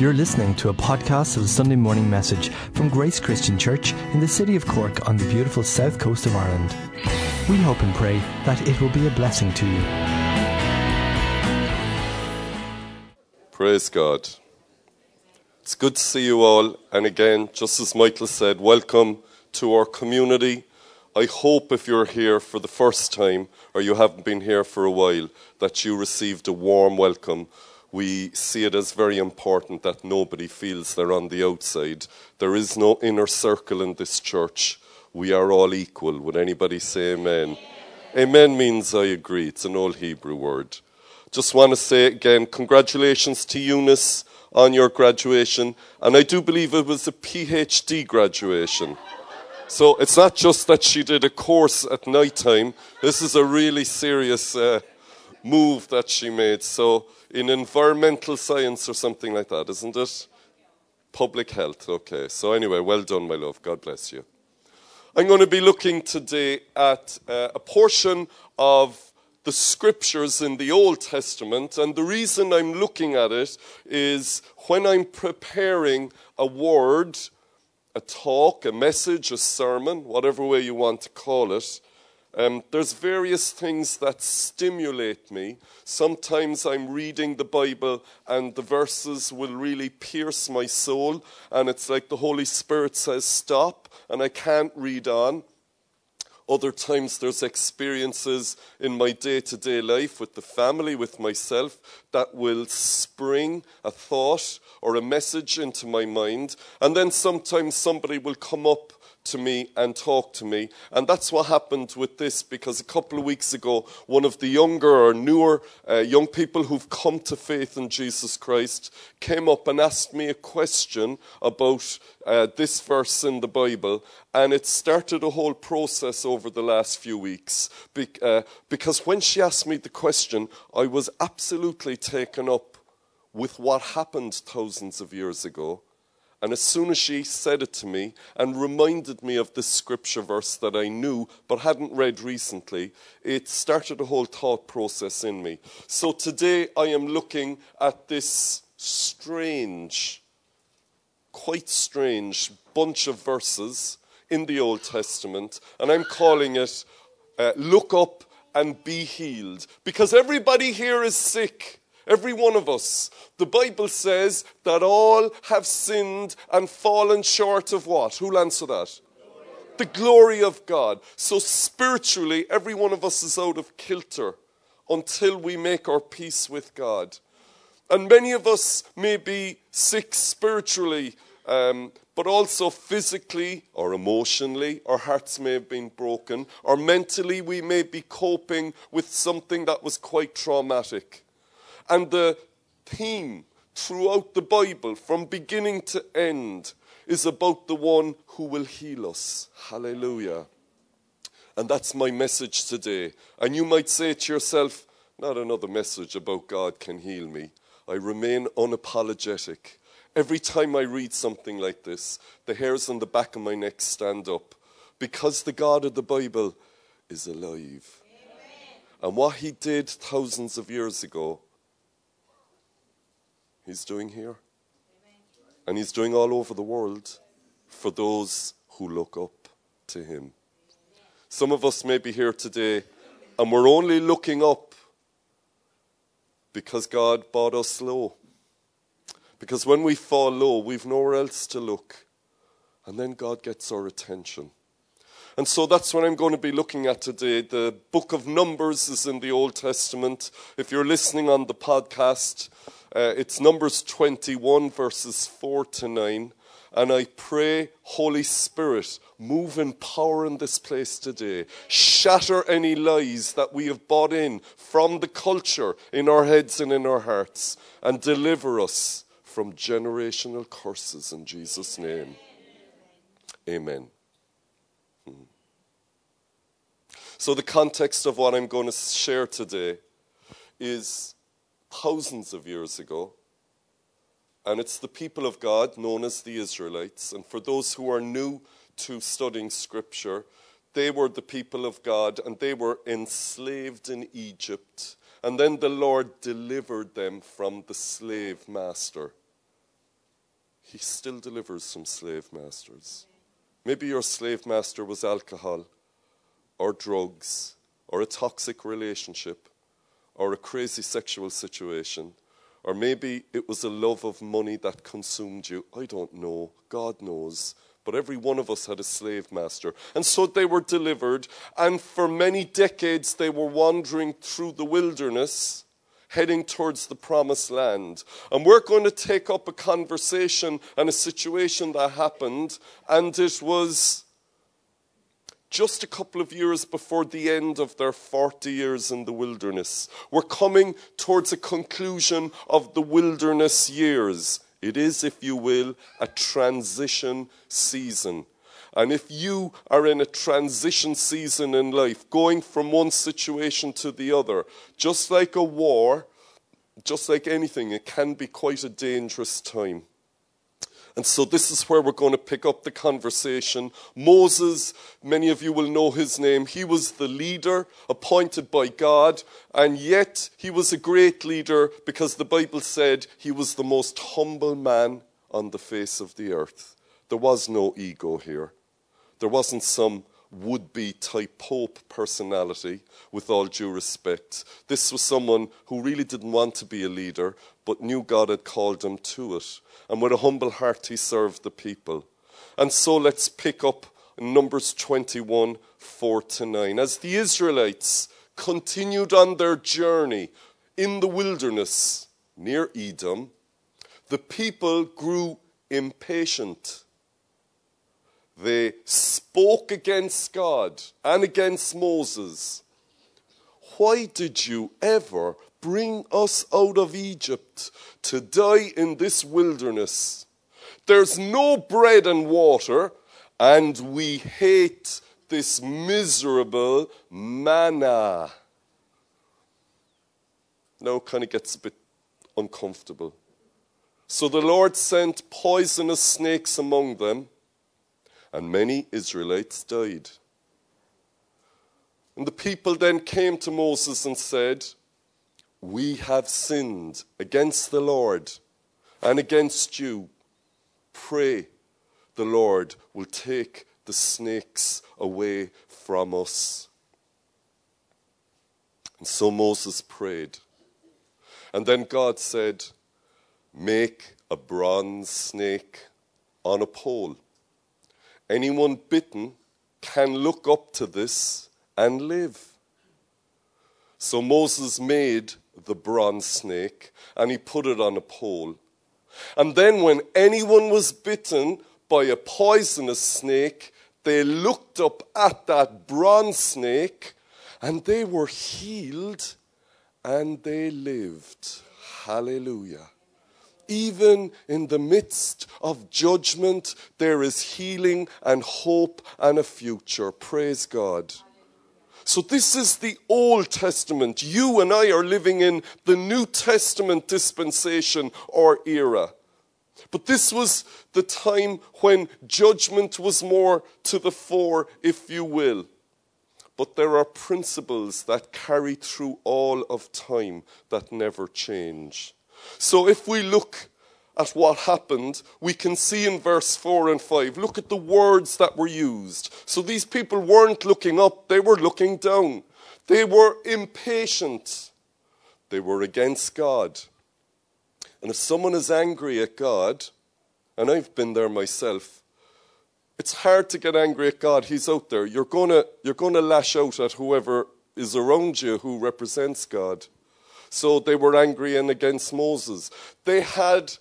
You're listening to a podcast of the Sunday morning message from Grace Christian Church in the city of Cork on the beautiful south coast of Ireland. We hope and pray that it will be a blessing to you. Praise God. It's good to see you all. And again, just as Michael said, welcome to our community. I hope if you're here for the first time or you haven't been here for a while, that you received a warm welcome we see it as very important that nobody feels they're on the outside. There is no inner circle in this church. We are all equal. Would anybody say amen? Amen means I agree. It's an old Hebrew word. Just want to say again, congratulations to Eunice on your graduation. And I do believe it was a PhD graduation. So it's not just that she did a course at night time. This is a really serious uh, move that she made. So in environmental science or something like that, isn't it? Public health, okay. So, anyway, well done, my love. God bless you. I'm going to be looking today at uh, a portion of the scriptures in the Old Testament, and the reason I'm looking at it is when I'm preparing a word, a talk, a message, a sermon, whatever way you want to call it, um, there's various things that stimulate me. Sometimes I'm reading the Bible and the verses will really pierce my soul, and it's like the Holy Spirit says, Stop, and I can't read on. Other times there's experiences in my day to day life with the family, with myself, that will spring a thought or a message into my mind. And then sometimes somebody will come up to me and talk to me. And that's what happened with this because a couple of weeks ago, one of the younger or newer uh, young people who've come to faith in Jesus Christ came up and asked me a question about uh, this verse in the Bible. And it started a whole process over the last few weeks. Be- uh, because when she asked me the question, I was absolutely taken up with what happened thousands of years ago and as soon as she said it to me and reminded me of this scripture verse that I knew but hadn't read recently, it started a whole thought process in me. So today I am looking at this strange, quite strange bunch of verses in the Old Testament, and I'm calling it uh, Look Up and Be Healed. Because everybody here is sick. Every one of us. The Bible says that all have sinned and fallen short of what? Who'll answer that? The glory of God. So spiritually, every one of us is out of kilter until we make our peace with God. And many of us may be sick spiritually, um, but also physically or emotionally. Our hearts may have been broken, or mentally, we may be coping with something that was quite traumatic. And the theme throughout the Bible, from beginning to end, is about the one who will heal us. Hallelujah. And that's my message today. And you might say to yourself, not another message about God can heal me. I remain unapologetic. Every time I read something like this, the hairs on the back of my neck stand up because the God of the Bible is alive. Amen. And what he did thousands of years ago, He's doing here. And He's doing all over the world for those who look up to Him. Some of us may be here today and we're only looking up because God brought us low. Because when we fall low, we've nowhere else to look. And then God gets our attention. And so that's what I'm going to be looking at today. The book of Numbers is in the Old Testament. If you're listening on the podcast, uh, it's Numbers 21, verses 4 to 9. And I pray, Holy Spirit, move in power in this place today. Shatter any lies that we have bought in from the culture in our heads and in our hearts. And deliver us from generational curses in Jesus' name. Amen. Hmm. So, the context of what I'm going to share today is thousands of years ago. And it's the people of God known as the Israelites. And for those who are new to studying Scripture, they were the people of God and they were enslaved in Egypt. And then the Lord delivered them from the slave master. He still delivers from slave masters. Maybe your slave master was alcohol, or drugs, or a toxic relationship, or a crazy sexual situation, or maybe it was a love of money that consumed you. I don't know. God knows. But every one of us had a slave master. And so they were delivered, and for many decades they were wandering through the wilderness heading towards the promised land. And we're going to take up a conversation and a situation that happened, and it was just a couple of years before the end of their 40 years in the wilderness. We're coming towards a conclusion of the wilderness years. It is, if you will, a transition season. And if you are in a transition season in life, going from one situation to the other, just like a war, just like anything, it can be quite a dangerous time. And so, this is where we're going to pick up the conversation. Moses, many of you will know his name. He was the leader appointed by God, and yet he was a great leader because the Bible said he was the most humble man on the face of the earth. There was no ego here. There wasn't some would be type pope personality, with all due respect. This was someone who really didn't want to be a leader, but knew God had called him to it. And with a humble heart, he served the people. And so let's pick up Numbers 21 4 to 9. As the Israelites continued on their journey in the wilderness near Edom, the people grew impatient they spoke against God and against Moses. Why did you ever bring us out of Egypt to die in this wilderness? There's no bread and water, and we hate this miserable manna. Now kind of gets a bit uncomfortable. So the Lord sent poisonous snakes among them and many Israelites died. And the people then came to Moses and said, We have sinned against the Lord and against you. Pray the Lord will take the snakes away from us. And so Moses prayed. And then God said, Make a bronze snake on a pole. Anyone bitten can look up to this and live. So Moses made the bronze snake and he put it on a pole. And then, when anyone was bitten by a poisonous snake, they looked up at that bronze snake and they were healed and they lived. Hallelujah. Even in the midst of judgment, there is healing and hope and a future. Praise God. So, this is the Old Testament. You and I are living in the New Testament dispensation or era. But this was the time when judgment was more to the fore, if you will. But there are principles that carry through all of time that never change. So if we look at what happened, we can see in verse 4 and 5. Look at the words that were used. So these people weren't looking up, they were looking down. They were impatient, they were against God. And if someone is angry at God, and I've been there myself, it's hard to get angry at God. He's out there. You're going to you're going to lash out at whoever is around you who represents God. So they were angry and against Moses. They had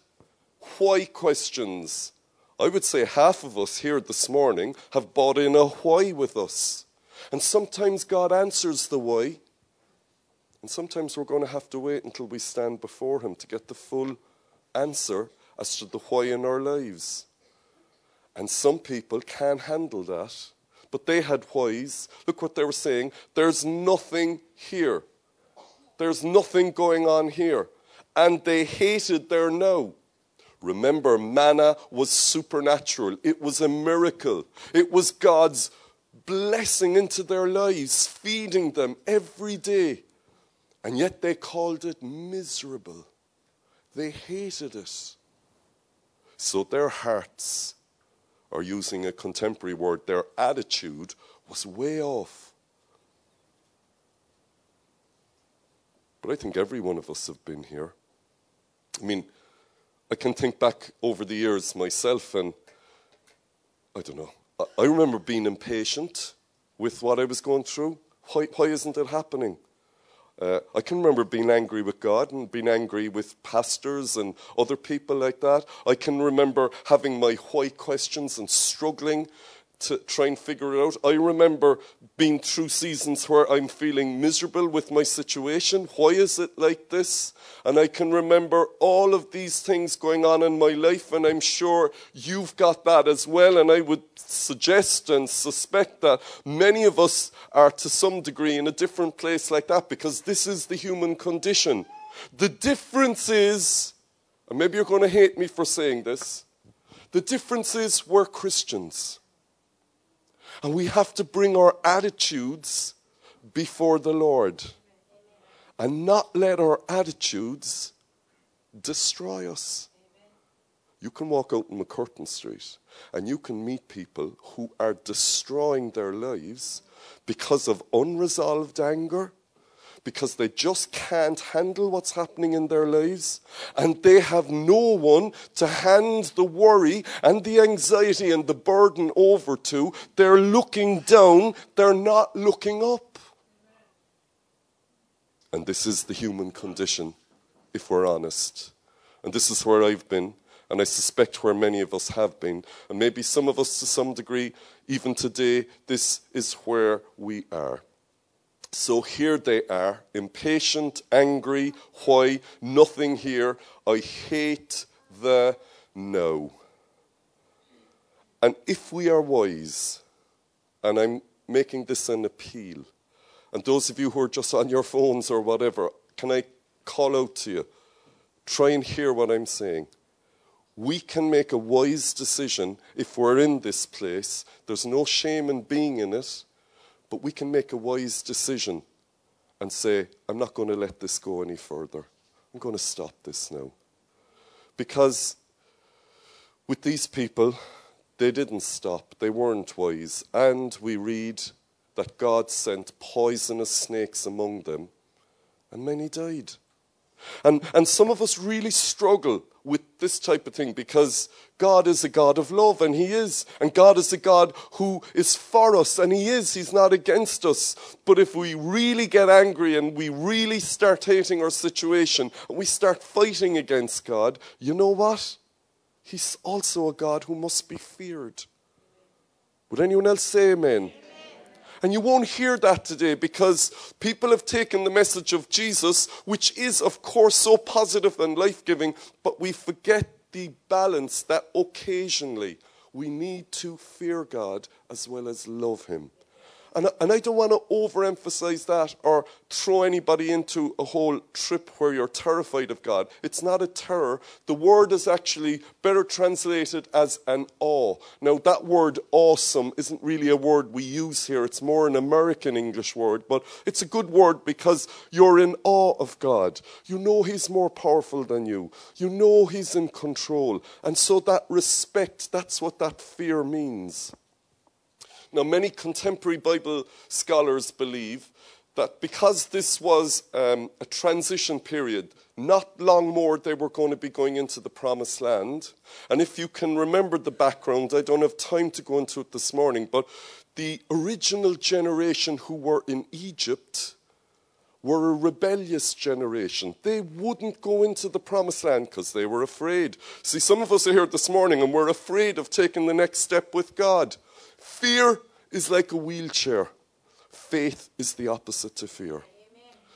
why questions. I would say half of us here this morning have bought in a why with us. And sometimes God answers the why. And sometimes we're going to have to wait until we stand before Him to get the full answer as to the why in our lives. And some people can't handle that. But they had whys. Look what they were saying. There's nothing here. There's nothing going on here. And they hated their no. Remember, manna was supernatural, it was a miracle, it was God's blessing into their lives, feeding them every day. And yet they called it miserable. They hated it. So their hearts, or using a contemporary word, their attitude was way off. But I think every one of us have been here. I mean, I can think back over the years myself, and I don't know. I remember being impatient with what I was going through. Why, why isn't it happening? Uh, I can remember being angry with God and being angry with pastors and other people like that. I can remember having my why questions and struggling to try and figure it out. I remember being through seasons where I'm feeling miserable with my situation. Why is it like this? And I can remember all of these things going on in my life, and I'm sure you've got that as well. And I would suggest and suspect that many of us are to some degree in a different place like that because this is the human condition. The difference is, and maybe you're going to hate me for saying this, the difference is we're Christians. And we have to bring our attitudes before the Lord and not let our attitudes destroy us. You can walk out in McCurtain Street and you can meet people who are destroying their lives because of unresolved anger because they just can't handle what's happening in their lives and they have no one to hand the worry and the anxiety and the burden over to. They're looking down, they're not looking up. And this is the human condition, if we're honest. And this is where I've been, and I suspect where many of us have been. And maybe some of us to some degree, even today, this is where we are. So here they are, impatient, angry. Why? Nothing here. I hate the no. And if we are wise, and I'm making this an appeal, and those of you who are just on your phones or whatever, can I call out to you? Try and hear what I'm saying. We can make a wise decision if we're in this place. There's no shame in being in it. But we can make a wise decision and say, I'm not going to let this go any further. I'm going to stop this now. Because with these people, they didn't stop, they weren't wise. And we read that God sent poisonous snakes among them, and many died. And, and some of us really struggle with this type of thing because God is a God of love, and He is. And God is a God who is for us, and He is. He's not against us. But if we really get angry and we really start hating our situation and we start fighting against God, you know what? He's also a God who must be feared. Would anyone else say amen? And you won't hear that today because people have taken the message of Jesus, which is, of course, so positive and life giving, but we forget the balance that occasionally we need to fear God as well as love Him. And, and I don't want to overemphasize that or throw anybody into a whole trip where you're terrified of God. It's not a terror. The word is actually better translated as an awe. Now, that word awesome isn't really a word we use here, it's more an American English word, but it's a good word because you're in awe of God. You know He's more powerful than you, you know He's in control. And so that respect, that's what that fear means. Now, many contemporary Bible scholars believe that because this was um, a transition period, not long more they were going to be going into the promised land. And if you can remember the background, I don't have time to go into it this morning, but the original generation who were in Egypt were a rebellious generation. They wouldn't go into the promised land because they were afraid. See, some of us are here this morning and we're afraid of taking the next step with God. Fear is like a wheelchair. Faith is the opposite to fear.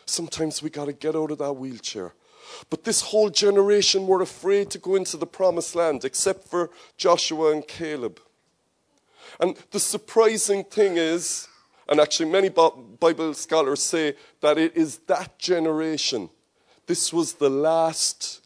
Sometimes we got to get out of that wheelchair. But this whole generation were afraid to go into the promised land, except for Joshua and Caleb. And the surprising thing is, and actually many Bible scholars say that it is that generation. This was the last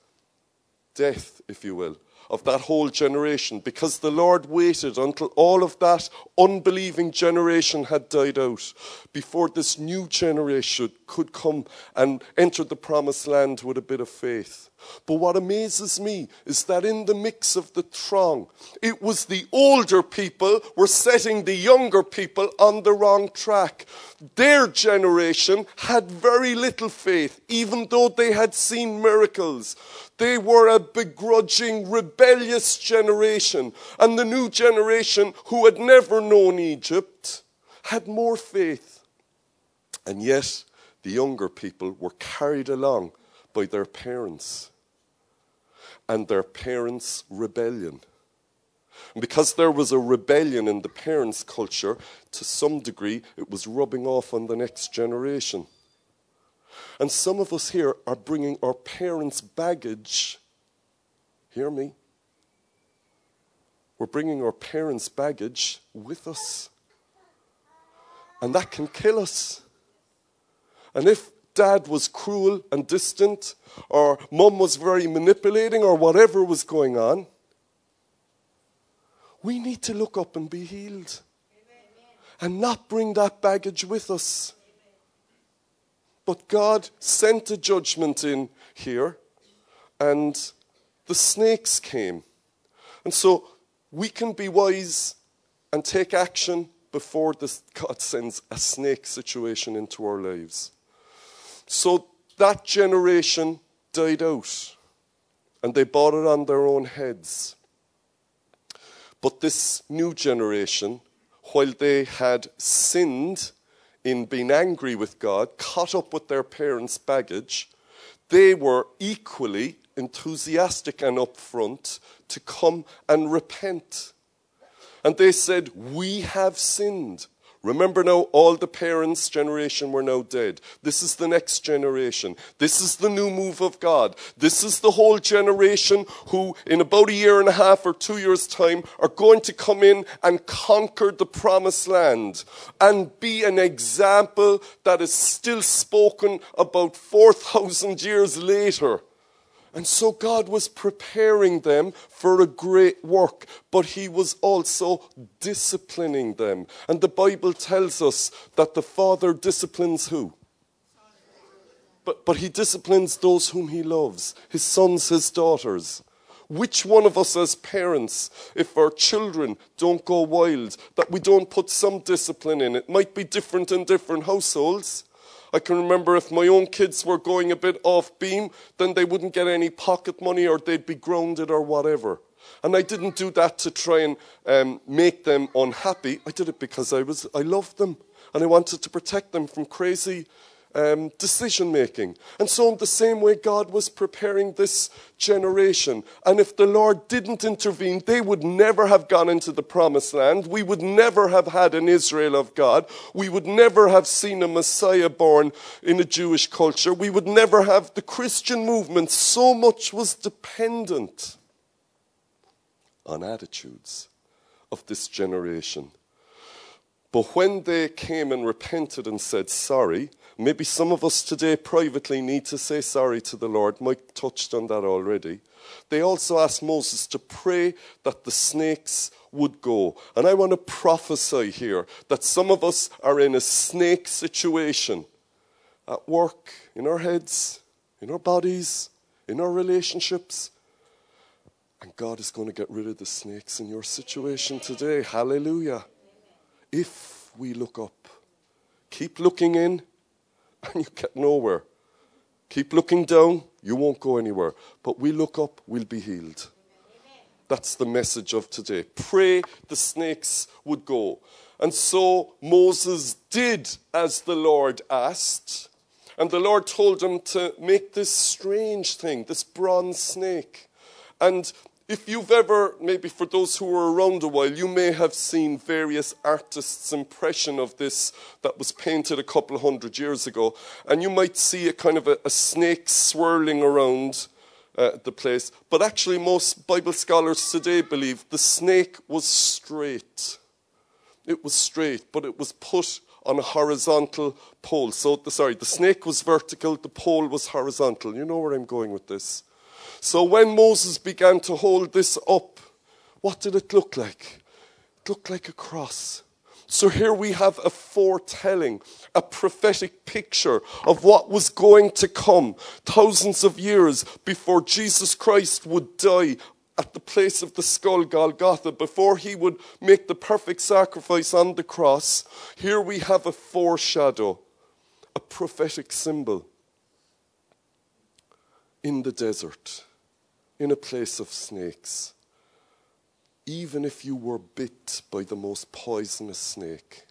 death, if you will, of that whole generation because the Lord waited until all of that unbelieving generation had died out before this new generation could come and enter the promised land with a bit of faith. But what amazes me is that in the mix of the throng, it was the older people were setting the younger people on the wrong track. Their generation had very little faith, even though they had seen miracles. They were a begrudging, rebellious generation. And the new generation, who had never known Egypt, had more faith. And yet, the younger people were carried along by their parents and their parents' rebellion. And because there was a rebellion in the parents' culture, to some degree, it was rubbing off on the next generation. And some of us here are bringing our parents' baggage. Hear me? We're bringing our parents' baggage with us. And that can kill us. And if dad was cruel and distant, or mum was very manipulating, or whatever was going on, we need to look up and be healed and not bring that baggage with us. But God sent a judgment in here, and the snakes came. And so we can be wise and take action before this, God sends a snake situation into our lives. So that generation died out and they bought it on their own heads. But this new generation, while they had sinned in being angry with God, caught up with their parents' baggage, they were equally enthusiastic and upfront to come and repent. And they said, We have sinned. Remember now, all the parents' generation were now dead. This is the next generation. This is the new move of God. This is the whole generation who, in about a year and a half or two years' time, are going to come in and conquer the promised land and be an example that is still spoken about 4,000 years later and so God was preparing them for a great work, but He was also disciplining them. And the Bible tells us that the Father disciplines who? But, but He disciplines those whom He loves, His sons, His daughters. Which one of us as parents, if our children don't go wild, that we don't put some discipline in? It might be different in different households. I can remember if my own kids were going a bit off beam, then they wouldn't get any pocket money or they'd be grounded or whatever. And I didn't do that to try and um, make them unhappy. I did it because I, was, I loved them and I wanted to protect them from crazy um, decision making. And so, in the same way, God was preparing this generation. And if the Lord didn't intervene, they would never have gone into the promised land. We would never have had an Israel of God. We would never have seen a Messiah born in a Jewish culture. We would never have the Christian movement. So much was dependent on attitudes of this generation. But when they came and repented and said sorry, Maybe some of us today privately need to say sorry to the Lord. Mike touched on that already. They also asked Moses to pray that the snakes would go. And I want to prophesy here that some of us are in a snake situation at work, in our heads, in our bodies, in our relationships. And God is going to get rid of the snakes in your situation today. Hallelujah. If we look up, keep looking in, and you get nowhere. Keep looking down, you won't go anywhere. But we look up, we'll be healed. That's the message of today. Pray the snakes would go. And so Moses did as the Lord asked. And the Lord told him to make this strange thing, this bronze snake. And if you've ever, maybe for those who were around a while, you may have seen various artists' impression of this that was painted a couple of hundred years ago, and you might see a kind of a, a snake swirling around uh, the place. But actually, most Bible scholars today believe the snake was straight. It was straight, but it was put on a horizontal pole. So, the, sorry, the snake was vertical, the pole was horizontal. You know where I'm going with this. So when Moses began to hold this up, what did it look like? It looked like a cross. So here we have a foretelling, a prophetic picture of what was going to come thousands of years before Jesus Christ would die at the place of the skull, Golgotha, before he would make the perfect sacrifice on the cross. Here we have a foreshadow, a prophetic symbol in the desert, in a place of snakes even if you were bit by the most poisonous snake,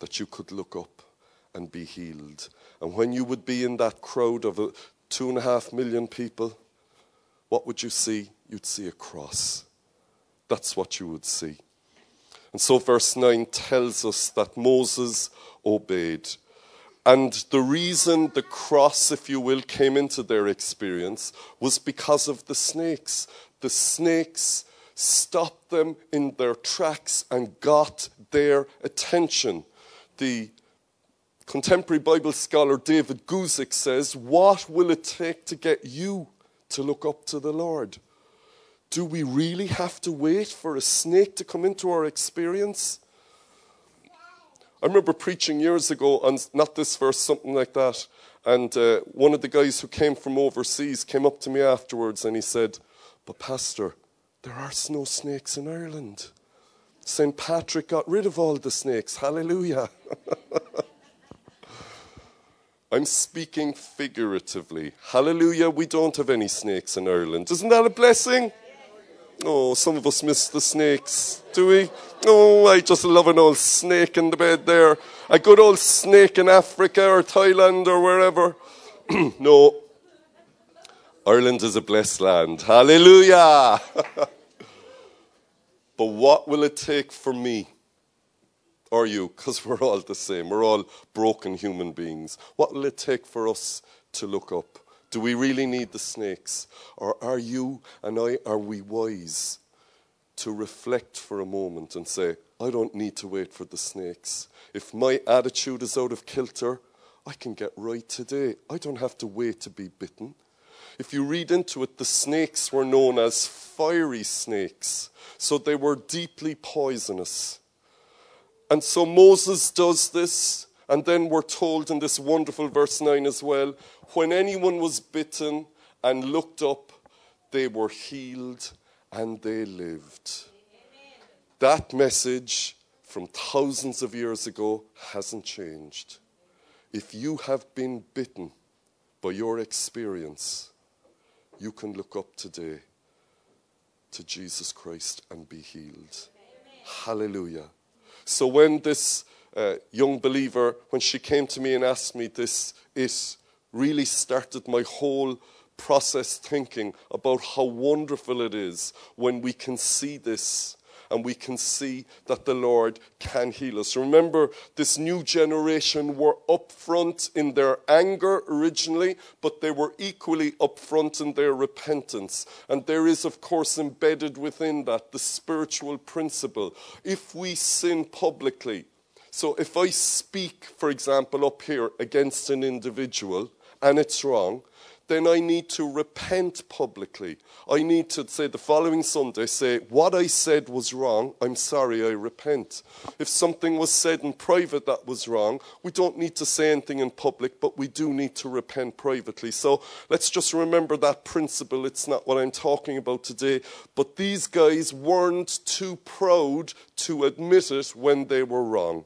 that you could look up and be healed. And when you would be in that crowd of a, two and a half million people, what would you see? You'd see a cross. That's what you would see. And so, verse 9 tells us that Moses obeyed. And the reason the cross, if you will, came into their experience was because of the snakes. The snakes stopped them in their tracks and got their attention. The contemporary Bible scholar David Guzik says, What will it take to get you to look up to the Lord? Do we really have to wait for a snake to come into our experience? I remember preaching years ago on not this verse, something like that. And uh, one of the guys who came from overseas came up to me afterwards and he said, But, Pastor, there are no snakes in Ireland. St. Patrick got rid of all the snakes. Hallelujah. I'm speaking figuratively. Hallelujah, we don't have any snakes in Ireland. Isn't that a blessing? Oh, some of us miss the snakes, do we? Oh, I just love an old snake in the bed there. A good old snake in Africa or Thailand or wherever. no, Ireland is a blessed land. Hallelujah. but what will it take for me or you? Because we're all the same. We're all broken human beings. What will it take for us to look up? Do we really need the snakes? Or are you and I, are we wise to reflect for a moment and say, I don't need to wait for the snakes. If my attitude is out of kilter, I can get right today. I don't have to wait to be bitten. If you read into it, the snakes were known as fiery snakes, so they were deeply poisonous. And so Moses does this, and then we're told in this wonderful verse 9 as well when anyone was bitten and looked up, they were healed and they lived. That message from thousands of years ago hasn't changed. If you have been bitten by your experience, you can look up today to Jesus Christ and be healed. Amen. Hallelujah. So when this young believer, when she came to me and asked me this, it really started my whole process thinking about how wonderful it is when we can see this and we can see that the Lord can heal us. Remember, this new generation were upfront in their anger originally, but they were equally upfront in their repentance. And there is, of course, embedded within that the spiritual principle. If we sin publicly, so if I speak, for example, up here against an individual and it's wrong, then I need to repent publicly. I need to say the following Sunday, say, What I said was wrong. I'm sorry, I repent. If something was said in private that was wrong, we don't need to say anything in public, but we do need to repent privately. So let's just remember that principle. It's not what I'm talking about today. But these guys weren't too proud to admit it when they were wrong.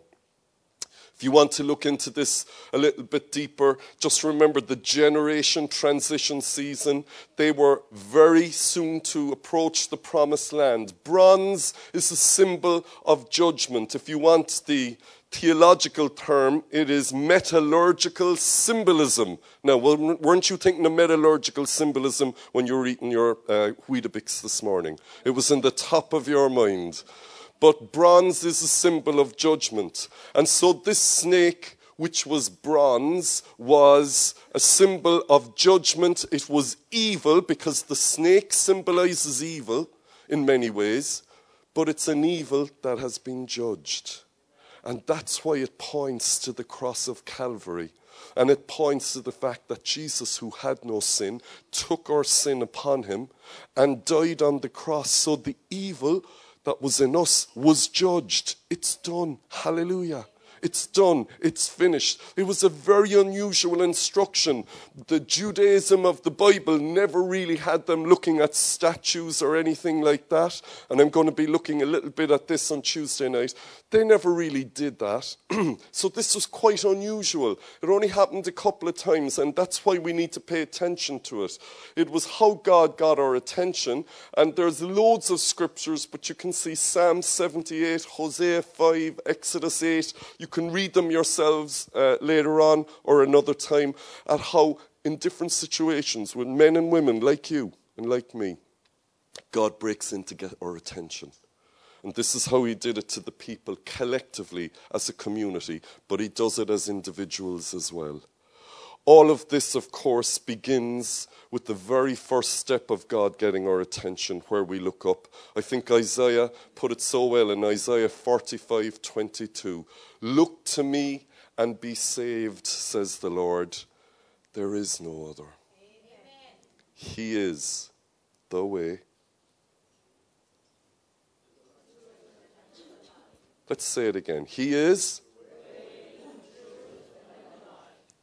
If you want to look into this a little bit deeper, just remember the generation transition season. They were very soon to approach the promised land. Bronze is a symbol of judgment. If you want the theological term, it is metallurgical symbolism. Now, weren't you thinking of metallurgical symbolism when you were eating your uh, this morning? It was in the top of your mind but bronze is a symbol of judgment. And so this snake, which was bronze, was a symbol of judgment. It was evil because the snake symbolizes evil in many ways, but it's an evil that has been judged. And that's why it points to the cross of Calvary. And it points to the fact that Jesus, who had no sin, took our sin upon him and died on the cross. So the evil that was in us was judged. It's done. Hallelujah. It's done. It's finished. It was a very unusual instruction. The Judaism of the Bible never really had them looking at statues or anything like that. And I'm going to be looking a little bit at this on Tuesday night. They never really did that. so this was quite unusual. It only happened a couple of times, and that's why we need to pay attention to it. It was how God got our attention, and there's loads of scriptures, but you can see Psalm 78, Hosea 5, Exodus 8. You can read them yourselves uh, later on or another time at how in different situations with men and women like you and like me, God breaks in to get our attention. And this is how he did it to the people collectively as a community, but he does it as individuals as well. All of this, of course, begins with the very first step of God getting our attention, where we look up. I think Isaiah put it so well in Isaiah 45 22. Look to me and be saved, says the Lord. There is no other. Amen. He is the way, Let's say it again. He is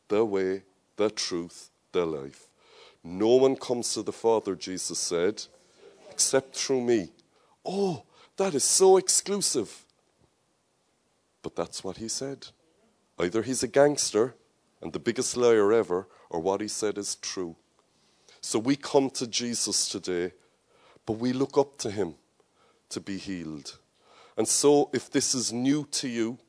the way, the truth, the life. No one comes to the Father, Jesus said, except through me. Oh, that is so exclusive. But that's what he said. Either he's a gangster and the biggest liar ever, or what he said is true. So we come to Jesus today, but we look up to him to be healed. And so, if this is new to you,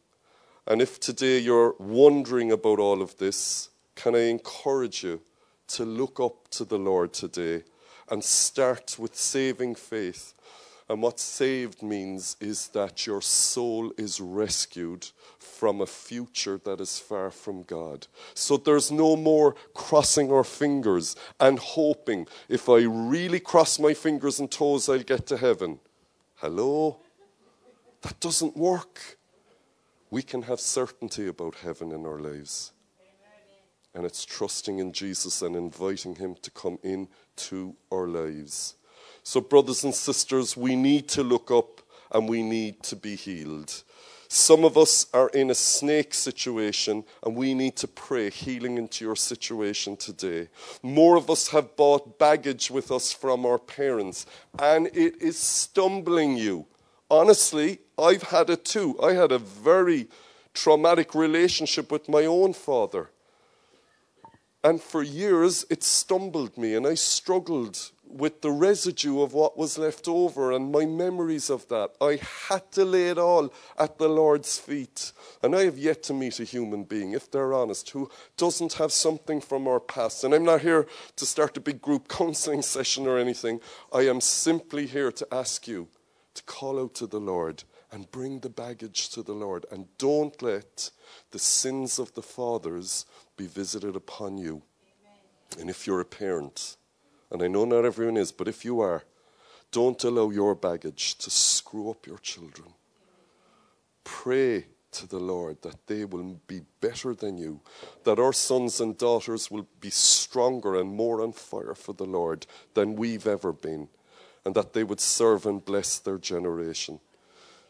and if today you're wondering about all of this, can I encourage you to look up to the Lord today and start with saving faith? And what saved means is that your soul is rescued from a future that is far from God. So there's no more crossing our fingers and hoping if I really cross my fingers and toes, I'll get to heaven. Hello? That doesn't work. We can have certainty about heaven in our lives. And it's trusting in Jesus and inviting Him to come in to our lives. So, brothers and sisters, we need to look up and we need to be healed. Some of us are in a snake situation and we need to pray healing into your situation today. More of us have bought baggage with us from our parents and it is stumbling you honestly, I've had it too. I had a very traumatic relationship with my own father. And for years, it stumbled me, and I struggled with the residue of what was left over and my memories of that. I had to lay it all at the Lord's feet. And I have yet to meet a human being, if they're honest, who doesn't have something from our past. And I'm not here to start a big group counseling session or anything. I am simply here to ask you to call out to the Lord and bring the baggage to the Lord. And don't let the sins of the fathers be visited upon you. Amen. And if you're a parent, and I know not everyone is, but if you are, don't allow your baggage to screw up your children. Pray to the Lord that they will be better than you, that our sons and daughters will be stronger and more on fire for the Lord than we've ever been and that they would serve and bless their generation.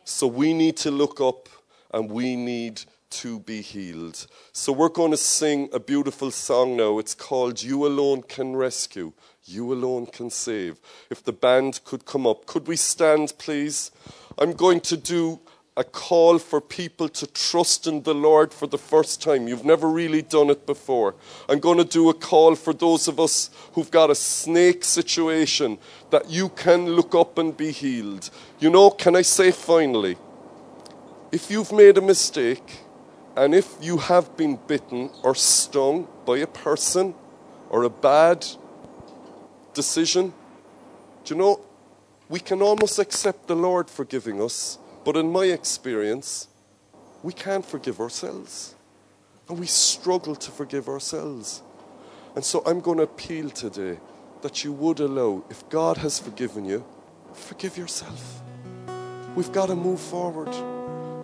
So we need to look up and we need to be healed. So we're going to sing a beautiful song now. It's called You Alone Can Rescue, You Alone Can Save. If the band could come up, could we stand, please? I'm going to do a call for people to trust in the Lord for the first time. You've never really done it before. I'm going to do a call for those of us who've got a snake situation that you can look up and be healed. You know, can I say finally, if you've made a mistake and if you have been bitten or stung by a person or a bad decision, do you know, we can almost accept the Lord forgiving us but in my experience, we can't forgive ourselves. And we struggle to forgive ourselves. And so I'm going to appeal today that you would allow, if God has forgiven you, forgive yourself. We've got to move forward.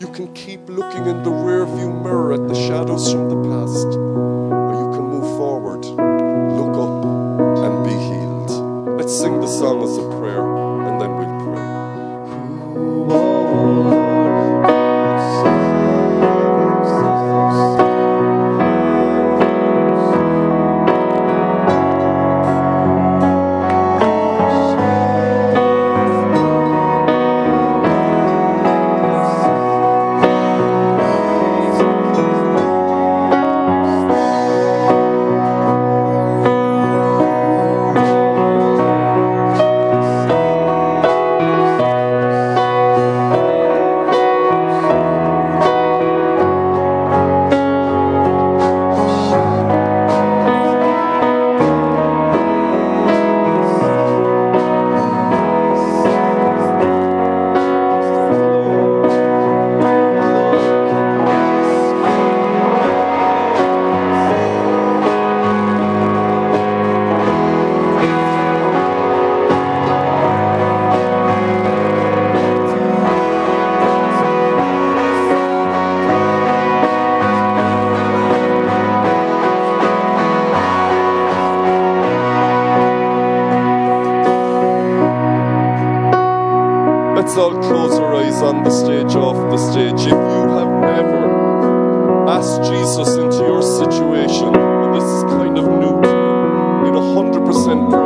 You can keep looking in the rearview mirror at the shadows from the past, or you can move forward, look up, and be healed. Let's sing the song as a prayer. all close our eyes on the stage, off the stage. If you have never asked Jesus into your situation, and this is kind of new to you, in 100% prayer.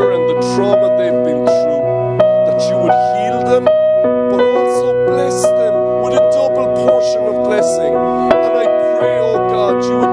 torture and the trauma they've been through, that you would heal them, but also bless them with a double portion of blessing. And I pray, oh God, you would